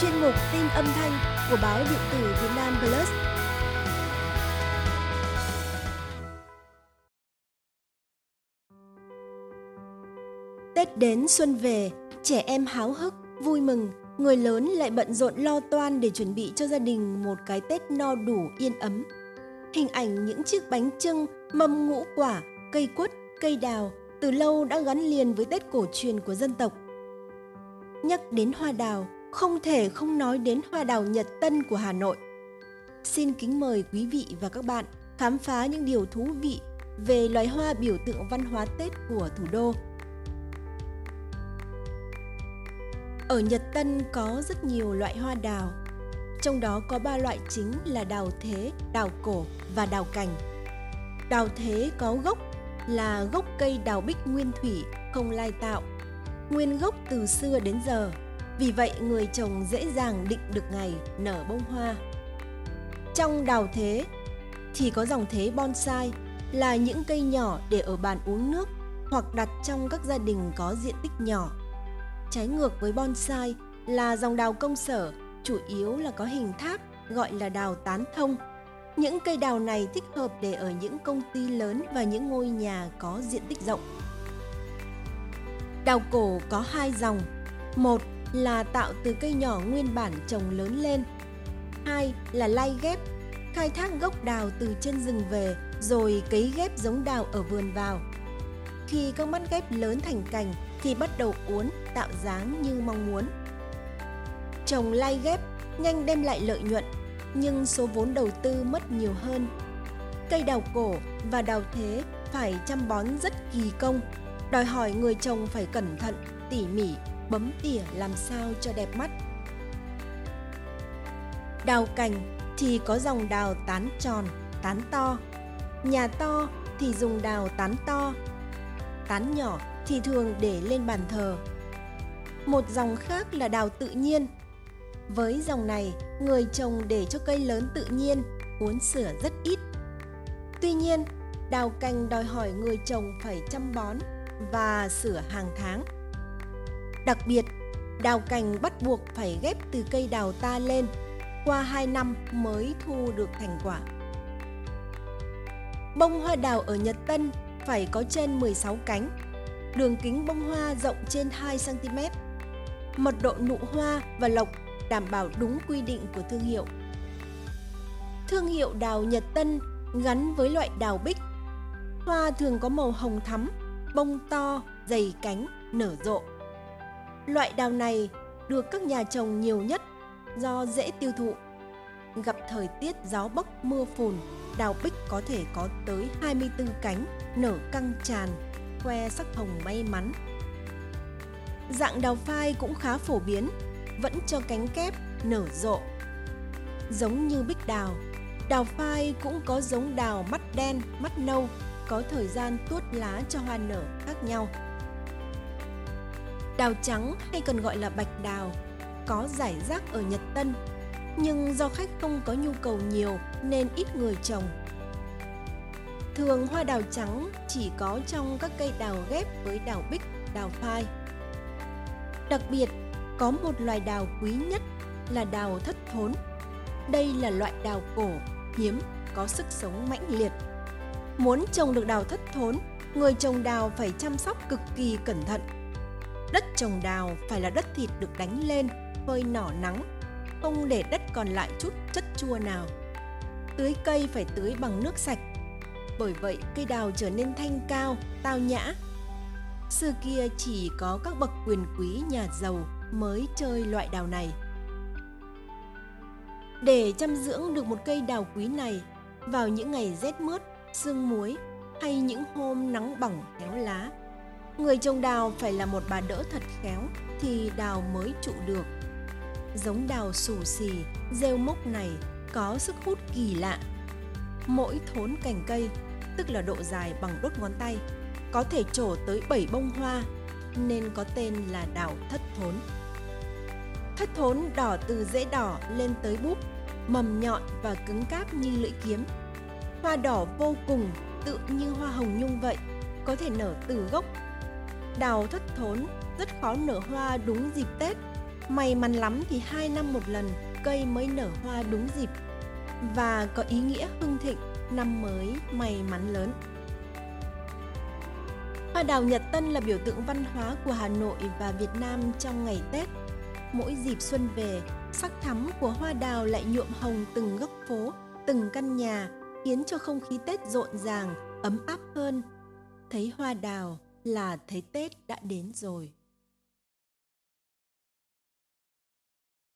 chuyên mục tin âm thanh của báo điện tử Việt Nam Plus. Tết đến xuân về, trẻ em háo hức, vui mừng, người lớn lại bận rộn lo toan để chuẩn bị cho gia đình một cái Tết no đủ yên ấm. Hình ảnh những chiếc bánh trưng, mâm ngũ quả, cây quất, cây đào từ lâu đã gắn liền với Tết cổ truyền của dân tộc. Nhắc đến hoa đào, không thể không nói đến hoa đào Nhật Tân của Hà Nội. Xin kính mời quý vị và các bạn khám phá những điều thú vị về loài hoa biểu tượng văn hóa Tết của thủ đô. Ở Nhật Tân có rất nhiều loại hoa đào, trong đó có ba loại chính là đào thế, đào cổ và đào cành. Đào thế có gốc là gốc cây đào bích nguyên thủy không lai tạo, nguyên gốc từ xưa đến giờ – vì vậy người trồng dễ dàng định được ngày nở bông hoa. Trong đào thế thì có dòng thế bonsai là những cây nhỏ để ở bàn uống nước hoặc đặt trong các gia đình có diện tích nhỏ. Trái ngược với bonsai là dòng đào công sở, chủ yếu là có hình tháp gọi là đào tán thông. Những cây đào này thích hợp để ở những công ty lớn và những ngôi nhà có diện tích rộng. Đào cổ có hai dòng. Một là tạo từ cây nhỏ nguyên bản trồng lớn lên. Hai là lai ghép, khai thác gốc đào từ trên rừng về rồi cấy ghép giống đào ở vườn vào. Khi các mắt ghép lớn thành cành thì bắt đầu uốn tạo dáng như mong muốn. Trồng lai ghép nhanh đem lại lợi nhuận nhưng số vốn đầu tư mất nhiều hơn. Cây đào cổ và đào thế phải chăm bón rất kỳ công, đòi hỏi người trồng phải cẩn thận, tỉ mỉ bấm tỉa làm sao cho đẹp mắt. Đào cành thì có dòng đào tán tròn, tán to. Nhà to thì dùng đào tán to. Tán nhỏ thì thường để lên bàn thờ. Một dòng khác là đào tự nhiên. Với dòng này, người trồng để cho cây lớn tự nhiên, uốn sửa rất ít. Tuy nhiên, đào cành đòi hỏi người trồng phải chăm bón và sửa hàng tháng Đặc biệt, đào cành bắt buộc phải ghép từ cây đào ta lên, qua 2 năm mới thu được thành quả. Bông hoa đào ở Nhật Tân phải có trên 16 cánh, đường kính bông hoa rộng trên 2 cm. Mật độ nụ hoa và lộc đảm bảo đúng quy định của thương hiệu. Thương hiệu đào Nhật Tân gắn với loại đào bích. Hoa thường có màu hồng thắm, bông to, dày cánh, nở rộ. Loại đào này được các nhà trồng nhiều nhất do dễ tiêu thụ. Gặp thời tiết gió bấc mưa phùn, đào bích có thể có tới 24 cánh, nở căng tràn, khoe sắc hồng may mắn. Dạng đào phai cũng khá phổ biến, vẫn cho cánh kép nở rộ. Giống như bích đào, đào phai cũng có giống đào mắt đen, mắt nâu, có thời gian tuốt lá cho hoa nở khác nhau. Đào trắng hay còn gọi là bạch đào có giải rác ở Nhật Tân, nhưng do khách không có nhu cầu nhiều nên ít người trồng. Thường hoa đào trắng chỉ có trong các cây đào ghép với đào bích, đào phai. Đặc biệt, có một loài đào quý nhất là đào thất thốn. Đây là loại đào cổ, hiếm, có sức sống mãnh liệt. Muốn trồng được đào thất thốn, người trồng đào phải chăm sóc cực kỳ cẩn thận Đất trồng đào phải là đất thịt được đánh lên, phơi nỏ nắng, không để đất còn lại chút chất chua nào. Tưới cây phải tưới bằng nước sạch. Bởi vậy cây đào trở nên thanh cao, tao nhã. Xưa kia chỉ có các bậc quyền quý nhà giàu mới chơi loại đào này. Để chăm dưỡng được một cây đào quý này, vào những ngày rét mướt, sương muối hay những hôm nắng bỏng héo lá Người trồng đào phải là một bà đỡ thật khéo thì đào mới trụ được. Giống đào xù xì, rêu mốc này có sức hút kỳ lạ. Mỗi thốn cành cây, tức là độ dài bằng đốt ngón tay, có thể trổ tới 7 bông hoa nên có tên là đào thất thốn. Thất thốn đỏ từ rễ đỏ lên tới búp, mầm nhọn và cứng cáp như lưỡi kiếm. Hoa đỏ vô cùng tự như hoa hồng nhung vậy, có thể nở từ gốc Đào thất thốn rất khó nở hoa đúng dịp Tết May mắn lắm thì hai năm một lần cây mới nở hoa đúng dịp và có ý nghĩa hưng thịnh năm mới may mắn lớn. Hoa đào Nhật Tân là biểu tượng văn hóa của Hà Nội và Việt Nam trong ngày Tết. Mỗi dịp xuân về, sắc thắm của hoa đào lại nhuộm hồng từng góc phố, từng căn nhà, khiến cho không khí Tết rộn ràng, ấm áp hơn. Thấy hoa đào là thấy Tết đã đến rồi.